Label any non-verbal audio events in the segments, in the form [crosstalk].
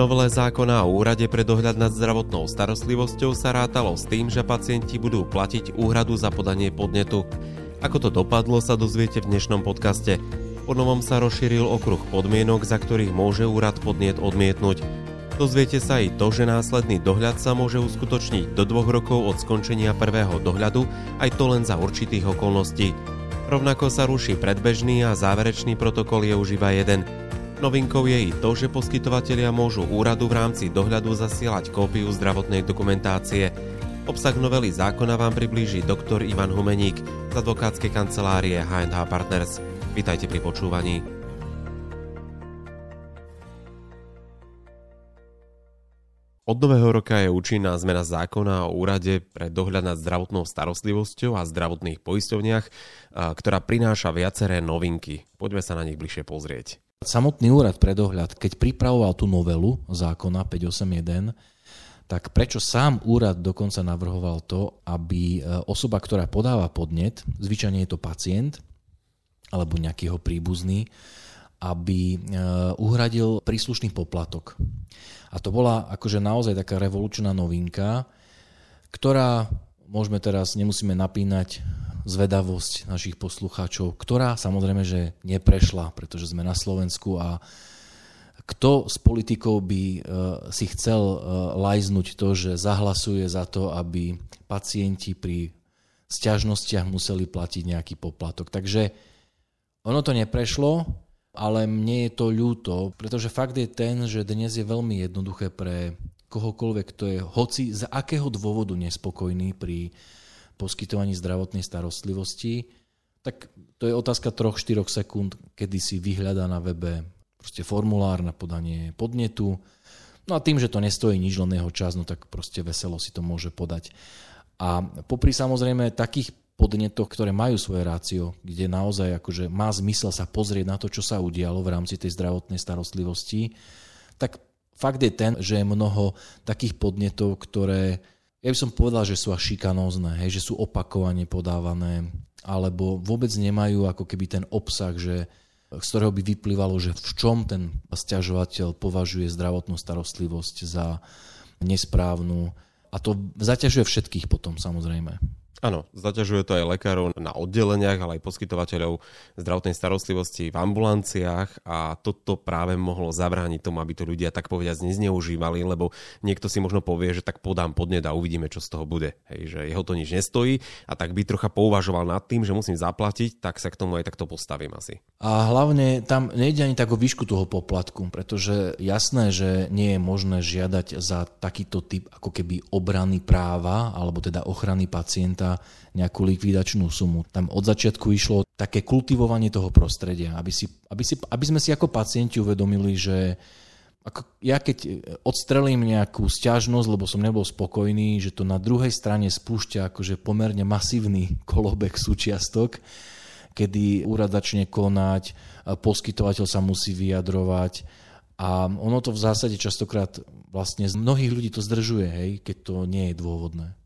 novele zákona o úrade pre dohľad nad zdravotnou starostlivosťou sa rátalo s tým, že pacienti budú platiť úhradu za podanie podnetu. Ako to dopadlo, sa dozviete v dnešnom podcaste. Po novom sa rozšíril okruh podmienok, za ktorých môže úrad podnet odmietnúť. Dozviete sa i to, že následný dohľad sa môže uskutočniť do dvoch rokov od skončenia prvého dohľadu, aj to len za určitých okolností. Rovnako sa ruší predbežný a záverečný protokol je už iba jeden – Novinkou je i to, že poskytovatelia môžu úradu v rámci dohľadu zasielať kópiu zdravotnej dokumentácie. Obsah novely zákona vám priblíži doktor Ivan Humeník z advokátskej kancelárie H&H Partners. Vítajte pri počúvaní. Od nového roka je účinná zmena zákona o úrade pre dohľad nad zdravotnou starostlivosťou a zdravotných poisťovniach, ktorá prináša viaceré novinky. Poďme sa na nich bližšie pozrieť. Samotný úrad pre dohľad, keď pripravoval tú novelu zákona 581, tak prečo sám úrad dokonca navrhoval to, aby e, osoba, ktorá podáva podnet, zvyčajne je to pacient alebo nejaký jeho príbuzný, aby e, uhradil príslušný poplatok. A to bola akože naozaj taká revolučná novinka, ktorá, môžeme teraz, nemusíme napínať zvedavosť našich poslucháčov, ktorá samozrejme, že neprešla, pretože sme na Slovensku a kto z politikov by e, si chcel e, lajznúť to, že zahlasuje za to, aby pacienti pri sťažnostiach museli platiť nejaký poplatok. Takže ono to neprešlo, ale mne je to ľúto, pretože fakt je ten, že dnes je veľmi jednoduché pre kohokoľvek, kto je hoci z akého dôvodu nespokojný pri poskytovaní zdravotnej starostlivosti, tak to je otázka 3-4 sekúnd, kedy si vyhľadá na webe proste formulár na podanie podnetu. No a tým, že to nestojí nič, len jeho čas, no tak proste veselo si to môže podať. A popri samozrejme takých podnetoch, ktoré majú svoje rácio, kde naozaj akože má zmysel sa pozrieť na to, čo sa udialo v rámci tej zdravotnej starostlivosti, tak fakt je ten, že je mnoho takých podnetov, ktoré ja by som povedal, že sú až šikanózne, hej, že sú opakovane podávané, alebo vôbec nemajú ako keby ten obsah, že, z ktorého by vyplývalo, že v čom ten stiažovateľ považuje zdravotnú starostlivosť za nesprávnu. A to zaťažuje všetkých potom samozrejme. Áno, zaťažuje to aj lekárov na oddeleniach, ale aj poskytovateľov zdravotnej starostlivosti v ambulanciách a toto práve mohlo zabrániť tomu, aby to ľudia tak povediať nezneužívali, lebo niekto si možno povie, že tak podám podnet a uvidíme, čo z toho bude. Hej, že jeho to nič nestojí a tak by trocha pouvažoval nad tým, že musím zaplatiť, tak sa k tomu aj takto postavím asi. A hlavne tam nejde ani tak o výšku toho poplatku, pretože jasné, že nie je možné žiadať za takýto typ ako keby obrany práva alebo teda ochrany pacienta nejakú likvidačnú sumu. Tam od začiatku išlo také kultivovanie toho prostredia, aby, si, aby, si, aby sme si ako pacienti uvedomili, že ako ja keď odstrelím nejakú stiažnosť, lebo som nebol spokojný, že to na druhej strane spúšťa akože pomerne masívny kolobek súčiastok, kedy úrad začne konať, poskytovateľ sa musí vyjadrovať a ono to v zásade častokrát vlastne z mnohých ľudí to zdržuje, hej, keď to nie je dôvodné.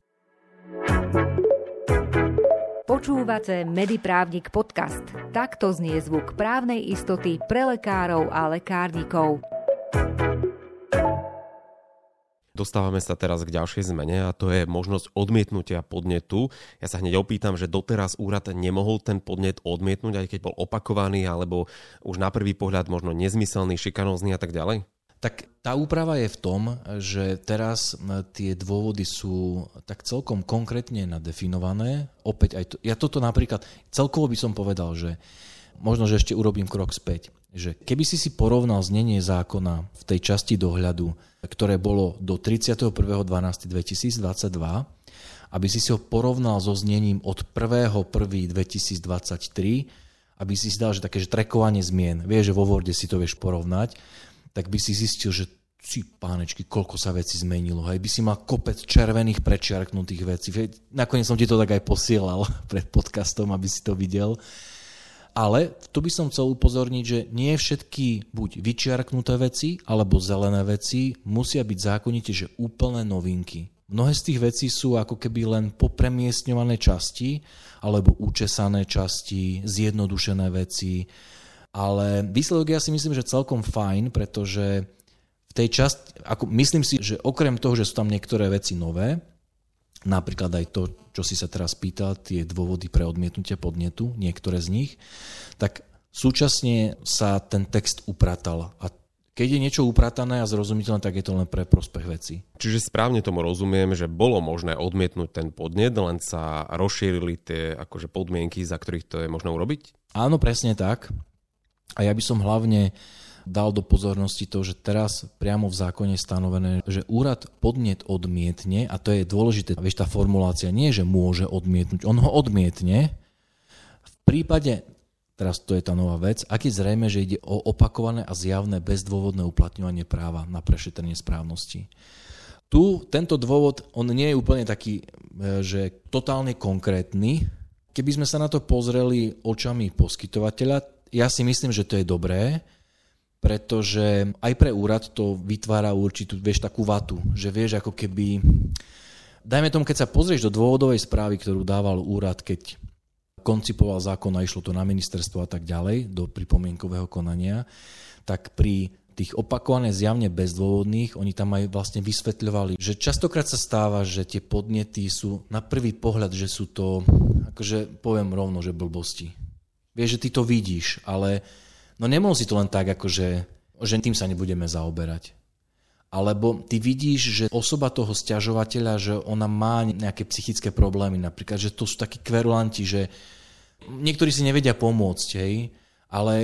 Počúvate Mediprávnik podcast. Takto znie zvuk právnej istoty pre lekárov a lekárnikov. Dostávame sa teraz k ďalšej zmene a to je možnosť odmietnutia podnetu. Ja sa hneď opýtam, že doteraz úrad nemohol ten podnet odmietnúť, aj keď bol opakovaný alebo už na prvý pohľad možno nezmyselný, šikanózny a tak ďalej? Tak tá úprava je v tom, že teraz tie dôvody sú tak celkom konkrétne nadefinované. Opäť aj to, ja toto napríklad, celkovo by som povedal, že možno, že ešte urobím krok späť. Že keby si si porovnal znenie zákona v tej časti dohľadu, ktoré bolo do 31.12.2022, aby si si ho porovnal so znením od 1.1.2023, aby si si dal, že také, že trekovanie zmien. Vieš, že vo Worde si to vieš porovnať tak by si zistil, že si pánečky, koľko sa veci zmenilo. Hej, by si mal kopec červených prečiarknutých vecí. Nakoniec som ti to tak aj posielal [laughs] pred podcastom, aby si to videl. Ale tu by som chcel upozorniť, že nie všetky buď vyčiarknuté veci alebo zelené veci musia byť zákonite, že úplné novinky. Mnohé z tých vecí sú ako keby len popremiestňované časti alebo učesané časti, zjednodušené veci, ale výsledok ja si myslím, že celkom fajn, pretože v tej časti, ako, myslím si, že okrem toho, že sú tam niektoré veci nové, napríklad aj to, čo si sa teraz pýtal, tie dôvody pre odmietnutie podnetu, niektoré z nich, tak súčasne sa ten text upratal a keď je niečo upratané a zrozumiteľné, tak je to len pre prospech veci. Čiže správne tomu rozumiem, že bolo možné odmietnúť ten podnet, len sa rozšírili tie akože podmienky, za ktorých to je možné urobiť? Áno, presne tak. A ja by som hlavne dal do pozornosti to, že teraz priamo v zákone je stanovené, že úrad podnet odmietne, a to je dôležité, vieš, tá formulácia nie, že môže odmietnúť, on ho odmietne, v prípade teraz to je tá nová vec, ak je zrejme, že ide o opakované a zjavné bezdôvodné uplatňovanie práva na prešetrenie správnosti. Tu tento dôvod, on nie je úplne taký, e, že totálne konkrétny. Keby sme sa na to pozreli očami poskytovateľa, ja si myslím, že to je dobré, pretože aj pre úrad to vytvára určitú, vieš, takú vatu, že vieš, ako keby... Dajme tomu, keď sa pozrieš do dôvodovej správy, ktorú dával úrad, keď koncipoval zákon a išlo to na ministerstvo a tak ďalej, do pripomienkového konania, tak pri tých opakované zjavne bezdôvodných, oni tam aj vlastne vysvetľovali, že častokrát sa stáva, že tie podnety sú na prvý pohľad, že sú to, akože poviem rovno, že blbosti. Vieš, že ty to vidíš, ale no nemohol si to len tak, akože, že tým sa nebudeme zaoberať. Alebo ty vidíš, že osoba toho stiažovateľa, že ona má nejaké psychické problémy, napríklad, že to sú takí kverulanti, že niektorí si nevedia pomôcť, hej, ale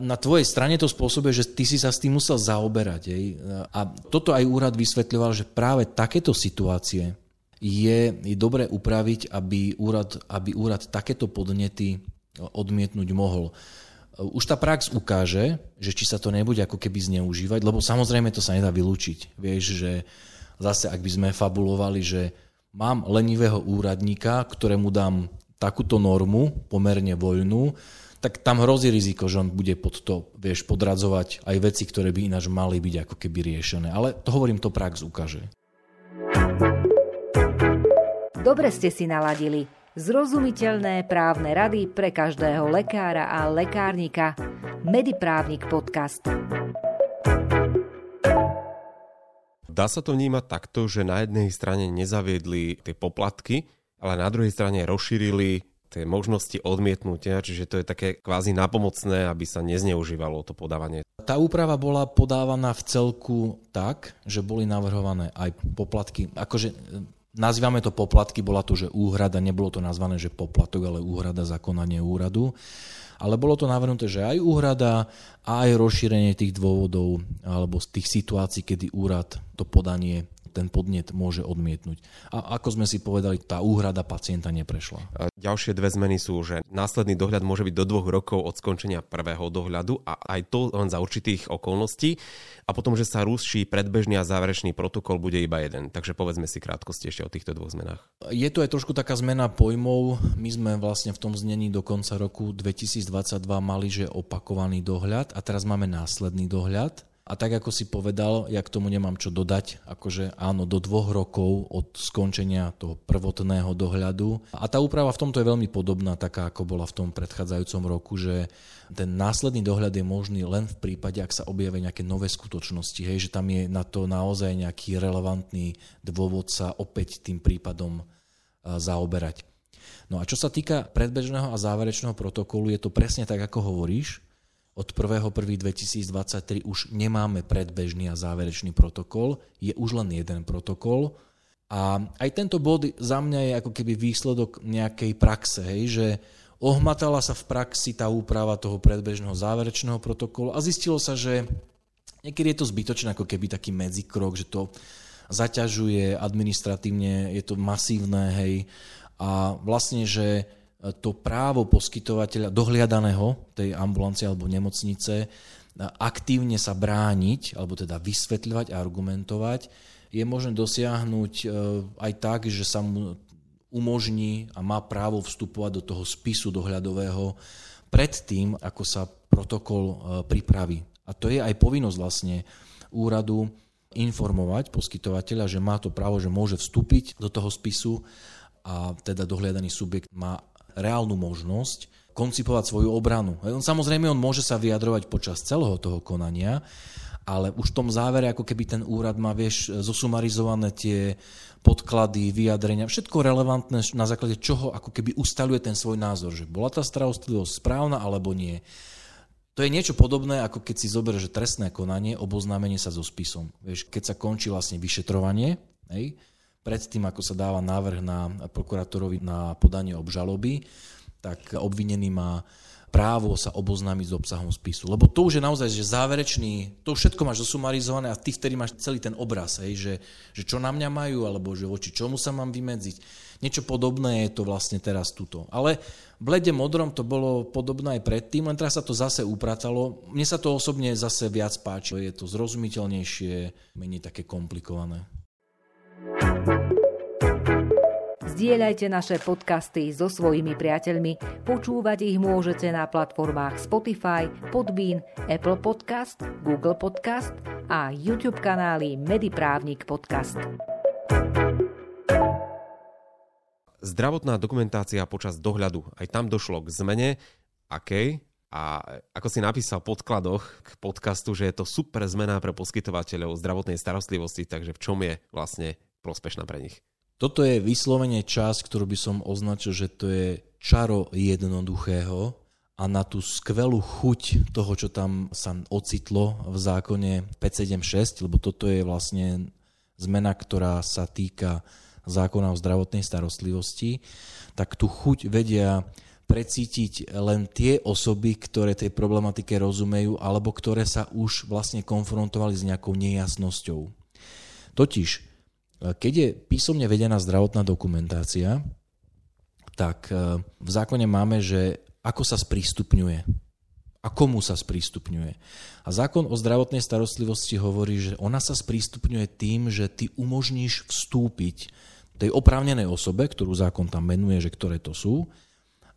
na tvojej strane to spôsobuje, že ty si sa s tým musel zaoberať. Hej. A toto aj úrad vysvetľoval, že práve takéto situácie je, je dobre upraviť, aby úrad, aby úrad takéto podnety odmietnúť mohol už tá prax ukáže, že či sa to nebude ako keby zneužívať, lebo samozrejme to sa nedá vylúčiť. Vieš, že zase ak by sme fabulovali, že mám lenivého úradníka, ktorému dám takúto normu, pomerne voľnú, tak tam hrozí riziko, že on bude pod to, vieš, podradzovať aj veci, ktoré by ináč mali byť ako keby riešené. Ale to hovorím, to prax ukáže. Dobre ste si naladili. Zrozumiteľné právne rady pre každého lekára a lekárnika. Mediprávnik podcast. Dá sa to vnímať takto, že na jednej strane nezaviedli tie poplatky, ale na druhej strane rozšírili tie možnosti odmietnutia, čiže to je také kvázi napomocné, aby sa nezneužívalo to podávanie. Tá úprava bola podávaná v celku tak, že boli navrhované aj poplatky. Akože Nazývame to poplatky, bola to, že úhrada, nebolo to nazvané, že poplatok, ale úhrada za konanie úradu. Ale bolo to navrhnuté, že aj úhrada aj rozšírenie tých dôvodov alebo z tých situácií, kedy úrad to podanie ten podnet môže odmietnúť. A ako sme si povedali, tá úhrada pacienta neprešla. A ďalšie dve zmeny sú, že následný dohľad môže byť do dvoch rokov od skončenia prvého dohľadu a aj to len za určitých okolností. A potom, že sa ruší predbežný a záverečný protokol bude iba jeden. Takže povedzme si krátkosti ešte o týchto dvoch zmenách. Je to aj trošku taká zmena pojmov. My sme vlastne v tom znení do konca roku 2022 mali, že opakovaný dohľad a teraz máme následný dohľad a tak ako si povedal, ja k tomu nemám čo dodať, akože áno, do dvoch rokov od skončenia toho prvotného dohľadu. A tá úprava v tomto je veľmi podobná, taká ako bola v tom predchádzajúcom roku, že ten následný dohľad je možný len v prípade, ak sa objavia nejaké nové skutočnosti, hej, že tam je na to naozaj nejaký relevantný dôvod sa opäť tým prípadom zaoberať. No a čo sa týka predbežného a záverečného protokolu, je to presne tak, ako hovoríš, od 1.1.2023 už nemáme predbežný a záverečný protokol, je už len jeden protokol. A aj tento bod za mňa je ako keby výsledok nejakej praxe, hej, že ohmatala sa v praxi tá úprava toho predbežného záverečného protokolu a zistilo sa, že niekedy je to zbytočné ako keby taký medzikrok, že to zaťažuje administratívne, je to masívne, hej, a vlastne, že to právo poskytovateľa dohliadaného tej ambulancie alebo nemocnice aktívne sa brániť, alebo teda vysvetľovať a argumentovať, je možné dosiahnuť e, aj tak, že sa mu umožní a má právo vstupovať do toho spisu dohľadového pred tým, ako sa protokol e, pripraví. A to je aj povinnosť vlastne úradu informovať poskytovateľa, že má to právo, že môže vstúpiť do toho spisu a teda dohliadaný subjekt má reálnu možnosť koncipovať svoju obranu. Samozrejme, on môže sa vyjadrovať počas celého toho konania, ale už v tom závere, ako keby ten úrad má, vieš, zosumarizované tie podklady, vyjadrenia, všetko relevantné, na základe čoho ako keby ustaluje ten svoj názor, že bola tá starostlivosť správna alebo nie. To je niečo podobné, ako keď si zoberieš trestné konanie, oboznámenie sa so spisom. Vieš, keď sa končí vlastne vyšetrovanie, hej, predtým, ako sa dáva návrh na prokurátorovi na podanie obžaloby, tak obvinený má právo sa oboznámiť s obsahom spisu. Lebo to už je naozaj že záverečný, to všetko máš zosumarizované a ty vtedy máš celý ten obraz, hej, že, že čo na mňa majú, alebo že voči čomu sa mám vymedziť. Niečo podobné je to vlastne teraz tuto. Ale blede modrom to bolo podobné aj predtým, len teraz sa to zase upratalo. Mne sa to osobne zase viac páči, je to zrozumiteľnejšie, menej také komplikované. Zdieľajte naše podcasty so svojimi priateľmi. Počúvať ich môžete na platformách Spotify, Podbean, Apple Podcast, Google Podcast a YouTube kanály Mediprávnik Podcast. Zdravotná dokumentácia počas dohľadu. Aj tam došlo k zmene. Akej? A ako si napísal v podkladoch k podcastu, že je to super zmena pre poskytovateľov zdravotnej starostlivosti, takže v čom je vlastne prospešná pre nich? Toto je vyslovene čas, ktorú by som označil, že to je čaro jednoduchého a na tú skvelú chuť toho, čo tam sa ocitlo v zákone 576, lebo toto je vlastne zmena, ktorá sa týka zákona o zdravotnej starostlivosti, tak tú chuť vedia precítiť len tie osoby, ktoré tej problematike rozumejú alebo ktoré sa už vlastne konfrontovali s nejakou nejasnosťou. Totiž keď je písomne vedená zdravotná dokumentácia, tak e, v zákone máme, že ako sa sprístupňuje a komu sa sprístupňuje. A zákon o zdravotnej starostlivosti hovorí, že ona sa sprístupňuje tým, že ty umožníš vstúpiť tej oprávnenej osobe, ktorú zákon tam menuje, že ktoré to sú,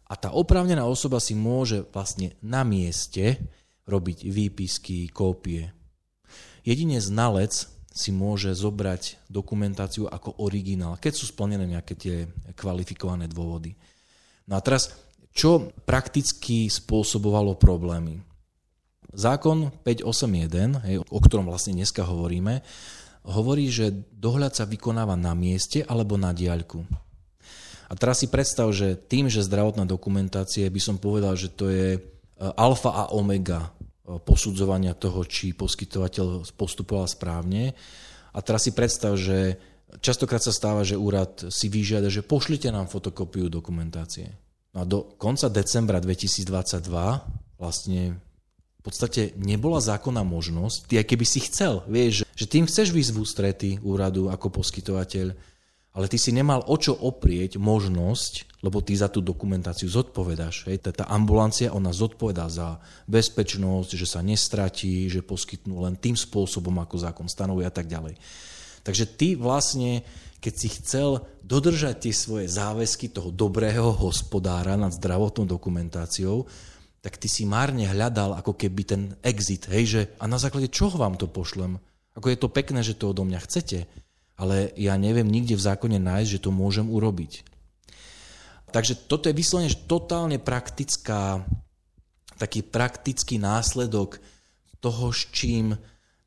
a tá oprávnená osoba si môže vlastne na mieste robiť výpisky, kópie. Jedine znalec si môže zobrať dokumentáciu ako originál, keď sú splnené nejaké tie kvalifikované dôvody. No a teraz, čo prakticky spôsobovalo problémy? Zákon 581, hej, o ktorom vlastne dneska hovoríme, hovorí, že dohľad sa vykonáva na mieste alebo na diaľku. A teraz si predstav, že tým, že zdravotná dokumentácia, by som povedal, že to je e, alfa a omega posudzovania toho, či poskytovateľ postupoval správne. A teraz si predstav, že častokrát sa stáva, že úrad si vyžiada, že pošlite nám fotokopiu dokumentácie. No a do konca decembra 2022 vlastne v podstate nebola zákonná možnosť, ty aj keby si chcel, vieš, že tým chceš výsť v ústrety úradu ako poskytovateľ, ale ty si nemal o čo oprieť možnosť, lebo ty za tú dokumentáciu zodpovedáš. Hej. Tá ambulancia, ona zodpovedá za bezpečnosť, že sa nestratí, že poskytnú len tým spôsobom, ako zákon stanovuje a tak ďalej. Takže ty vlastne, keď si chcel dodržať tie svoje záväzky toho dobrého hospodára nad zdravotnou dokumentáciou, tak ty si márne hľadal ako keby ten exit, hej, že a na základe čoho vám to pošlem? Ako je to pekné, že to odo mňa chcete, ale ja neviem nikde v zákone nájsť, že to môžem urobiť. Takže toto je vyslovene totálne praktická, taký praktický následok toho, s čím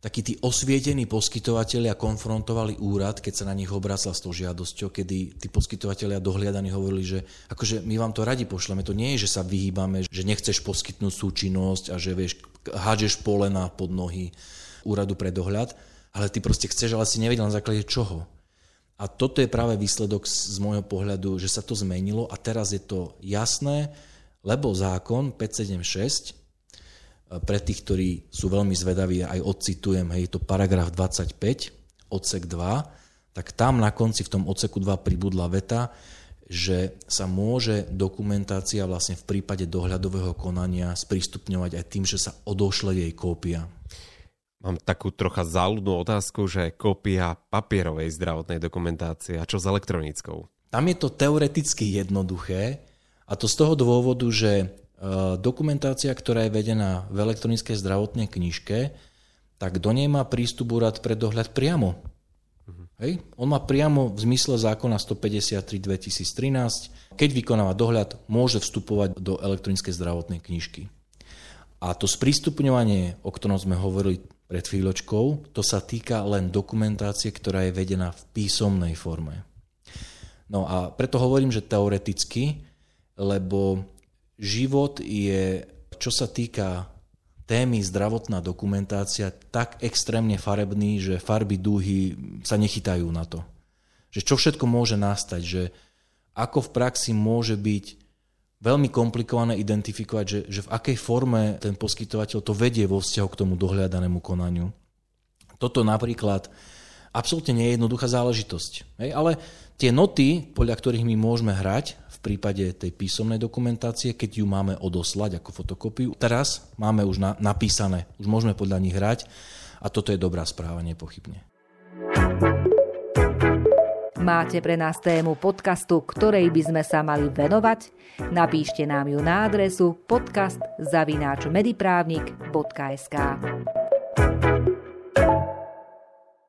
takí tí osvietení poskytovateľia konfrontovali úrad, keď sa na nich obracla s tou žiadosťou, kedy tí poskytovateľia dohliadaní hovorili, že akože my vám to radi pošleme, to nie je, že sa vyhýbame, že nechceš poskytnúť súčinnosť a že vieš, hádžeš polena pod nohy úradu pre dohľad, ale ty proste chceš, ale si nevedel na základe čoho. A toto je práve výsledok z môjho pohľadu, že sa to zmenilo a teraz je to jasné, lebo zákon 576, e, pre tých, ktorí sú veľmi zvedaví, aj odcitujem, je to paragraf 25, odsek 2, tak tam na konci v tom odseku 2 pribudla veta, že sa môže dokumentácia vlastne v prípade dohľadového konania sprístupňovať aj tým, že sa odošle jej kópia. Mám takú trocha záľudnú otázku, že kópia papierovej zdravotnej dokumentácie a čo s elektronickou? Tam je to teoreticky jednoduché a to z toho dôvodu, že e, dokumentácia, ktorá je vedená v elektronickej zdravotnej knižke, tak do nej má prístup úrad pre dohľad priamo. Uh-huh. Hej? On má priamo v zmysle zákona 153 2013, keď vykonáva dohľad, môže vstupovať do elektronickej zdravotnej knižky. A to sprístupňovanie, o ktorom sme hovorili pred chvíľočkou, to sa týka len dokumentácie, ktorá je vedená v písomnej forme. No a preto hovorím, že teoreticky, lebo život je, čo sa týka témy zdravotná dokumentácia, tak extrémne farebný, že farby, dúhy sa nechytajú na to. Že čo všetko môže nastať, že ako v praxi môže byť veľmi komplikované identifikovať, že, že v akej forme ten poskytovateľ to vedie vo vzťahu k tomu dohľadanému konaniu. Toto napríklad absolútne nie je jednoduchá záležitosť. Hej? Ale tie noty, podľa ktorých my môžeme hrať v prípade tej písomnej dokumentácie, keď ju máme odoslať ako fotokopiu, teraz máme už na, napísané, už môžeme podľa nich hrať a toto je dobrá správa nepochybne. Máte pre nás tému podcastu, ktorej by sme sa mali venovať? Napíšte nám ju na adresu podcast.mediprávnik.sk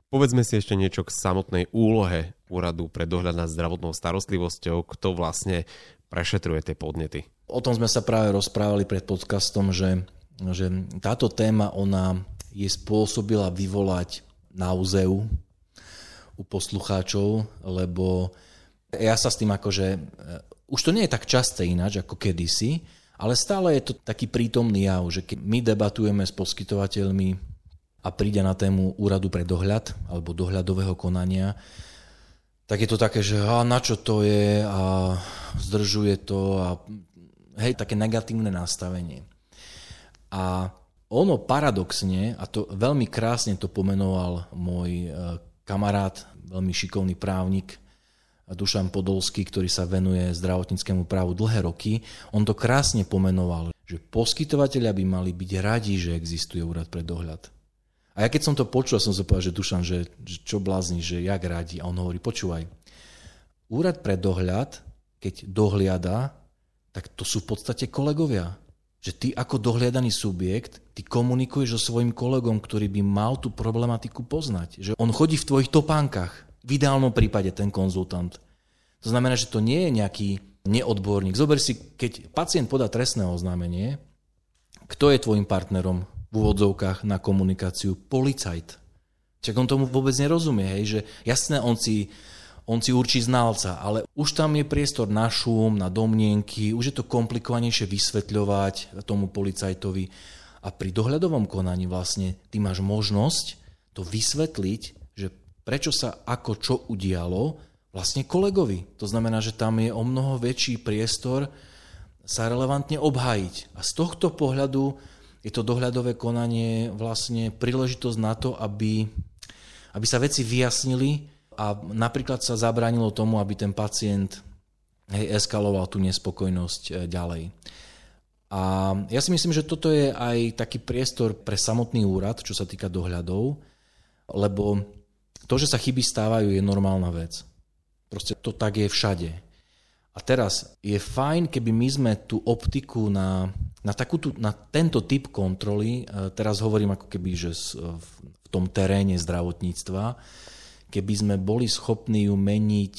Povedzme si ešte niečo k samotnej úlohe Úradu pre dohľad nad zdravotnou starostlivosťou, kto vlastne prešetruje tie podnety. O tom sme sa práve rozprávali pred podcastom, že, že táto téma ona je spôsobila vyvolať nauzeu u poslucháčov, lebo ja sa s tým akože, eh, už to nie je tak časté ináč ako kedysi, ale stále je to taký prítomný jav, že keď my debatujeme s poskytovateľmi a príde na tému úradu pre dohľad alebo dohľadového konania, tak je to také, že a na čo to je a zdržuje to a hej, také negatívne nastavenie. A ono paradoxne, a to veľmi krásne to pomenoval môj eh, kamarát, veľmi šikovný právnik, Dušan Podolský, ktorý sa venuje zdravotníckému právu dlhé roky, on to krásne pomenoval, že poskytovateľia by mali byť radi, že existuje úrad pre dohľad. A ja keď som to počul, som sa že Dušan, že, že čo blázni, že jak radi. A on hovorí, počúvaj, úrad pre dohľad, keď dohliada, tak to sú v podstate kolegovia že ty ako dohliadaný subjekt, ty komunikuješ so svojim kolegom, ktorý by mal tú problematiku poznať. Že on chodí v tvojich topánkach, v ideálnom prípade ten konzultant. To znamená, že to nie je nejaký neodborník. Zober si, keď pacient podá trestné oznámenie, kto je tvojim partnerom v úvodzovkách na komunikáciu? Policajt. Čak on tomu vôbec nerozumie, hej, že jasné, on si on si určí znalca, ale už tam je priestor na šum, na domnienky, už je to komplikovanejšie vysvetľovať tomu policajtovi. A pri dohľadovom konaní vlastne ty máš možnosť to vysvetliť, že prečo sa ako čo udialo vlastne kolegovi. To znamená, že tam je o mnoho väčší priestor sa relevantne obhájiť. A z tohto pohľadu je to dohľadové konanie vlastne príležitosť na to, aby, aby sa veci vyjasnili, a napríklad sa zabránilo tomu, aby ten pacient hej, eskaloval tú nespokojnosť e, ďalej. A ja si myslím, že toto je aj taký priestor pre samotný úrad, čo sa týka dohľadov, lebo to, že sa chyby stávajú, je normálna vec. Proste to tak je všade. A teraz je fajn, keby my sme tú optiku na, na, takúto, na tento typ kontroly, e, teraz hovorím ako keby, že v tom teréne zdravotníctva, keby sme boli schopní ju meniť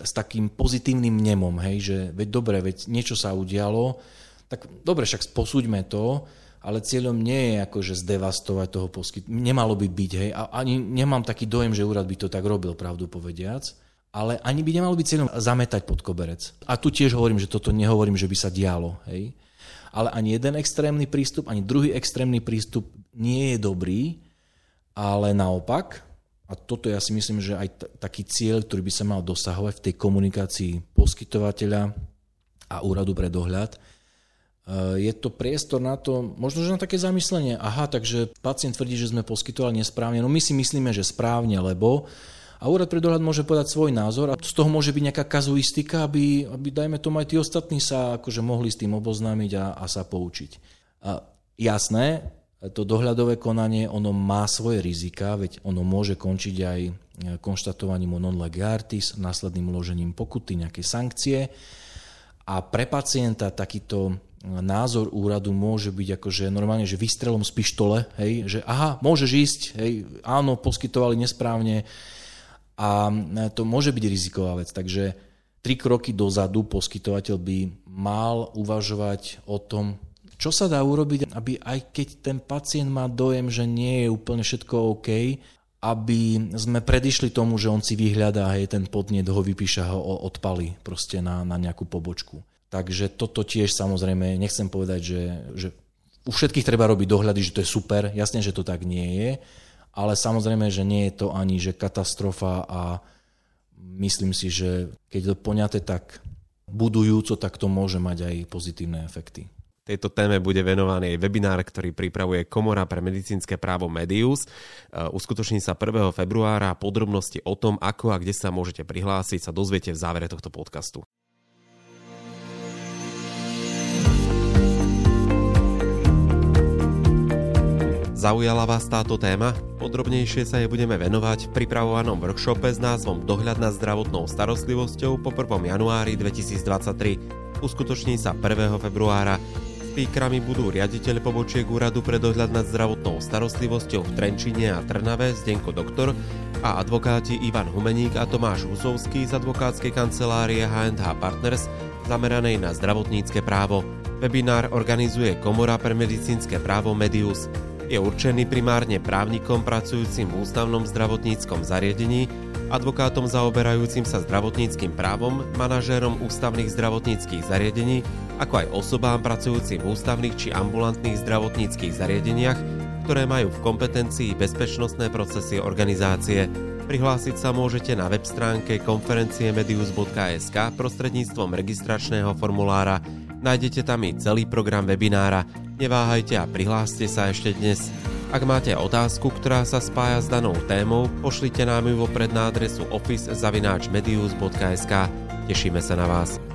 s takým pozitívnym nemom, hej, že veď dobre, veď niečo sa udialo, tak dobre, však posúďme to, ale cieľom nie je akože zdevastovať toho poskyt. Nemalo by byť, hej, a ani nemám taký dojem, že úrad by to tak robil, pravdu povediac, ale ani by nemalo byť cieľom zametať pod koberec. A tu tiež hovorím, že toto nehovorím, že by sa dialo, hej. Ale ani jeden extrémny prístup, ani druhý extrémny prístup nie je dobrý, ale naopak, a toto ja si myslím, že aj t- taký cieľ, ktorý by sa mal dosahovať v tej komunikácii poskytovateľa a úradu pre dohľad, e, je to priestor na to, možno, že na také zamyslenie, aha, takže pacient tvrdí, že sme poskytovali nesprávne, no my si myslíme, že správne, lebo a úrad pre dohľad môže podať svoj názor a z toho môže byť nejaká kazuistika, aby, aby dajme tomu aj tí ostatní sa akože mohli s tým oboznámiť a, a sa poučiť. A jasné, to dohľadové konanie, ono má svoje rizika, veď ono môže končiť aj e, konštatovaním non lege artis, následným uložením pokuty, nejaké sankcie. A pre pacienta takýto názor úradu môže byť akože normálne, že vystrelom z pištole, hej, že aha, môžeš ísť, hej, áno, poskytovali nesprávne a e, to môže byť riziková vec. Takže tri kroky dozadu poskytovateľ by mal uvažovať o tom, čo sa dá urobiť, aby aj keď ten pacient má dojem, že nie je úplne všetko OK, aby sme predišli tomu, že on si vyhľadá, hej, ten podnet ho vypíša, ho odpali proste na, na nejakú pobočku. Takže toto tiež samozrejme, nechcem povedať, že, že u všetkých treba robiť dohľady, že to je super, jasne, že to tak nie je, ale samozrejme, že nie je to ani že katastrofa a myslím si, že keď to poňate tak budujúco, tak to môže mať aj pozitívne efekty. Tejto téme bude venovaný aj webinár, ktorý pripravuje Komora pre medicínske právo Medius. E, uskutoční sa 1. februára a podrobnosti o tom, ako a kde sa môžete prihlásiť, sa dozviete v závere tohto podcastu. Zaujala vás táto téma? Podrobnejšie sa jej budeme venovať v pripravovanom workshope s názvom Dohľad nad zdravotnou starostlivosťou po 1. januári 2023. Uskutoční sa 1. februára. Speakerami budú riaditeľ pobočiek Úradu pre dohľad nad zdravotnou starostlivosťou v Trenčine a Trnave Zdenko Doktor a advokáti Ivan Humeník a Tomáš Husovský z advokátskej kancelárie H&H Partners zameranej na zdravotnícke právo. Webinár organizuje Komora pre medicínske právo Medius. Je určený primárne právnikom pracujúcim v ústavnom zdravotníckom zariadení, advokátom zaoberajúcim sa zdravotníckým právom, manažérom ústavných zdravotníckých zariadení, ako aj osobám pracujúcim v ústavných či ambulantných zdravotníckých zariadeniach, ktoré majú v kompetencii bezpečnostné procesy organizácie. Prihlásiť sa môžete na web stránke konferenciemedius.sk prostredníctvom registračného formulára. Nájdete tam i celý program webinára. Neváhajte a prihláste sa ešte dnes. Ak máte otázku, ktorá sa spája s danou témou, pošlite nám ju vopred na adresu office.medius.sk. Tešíme sa na vás.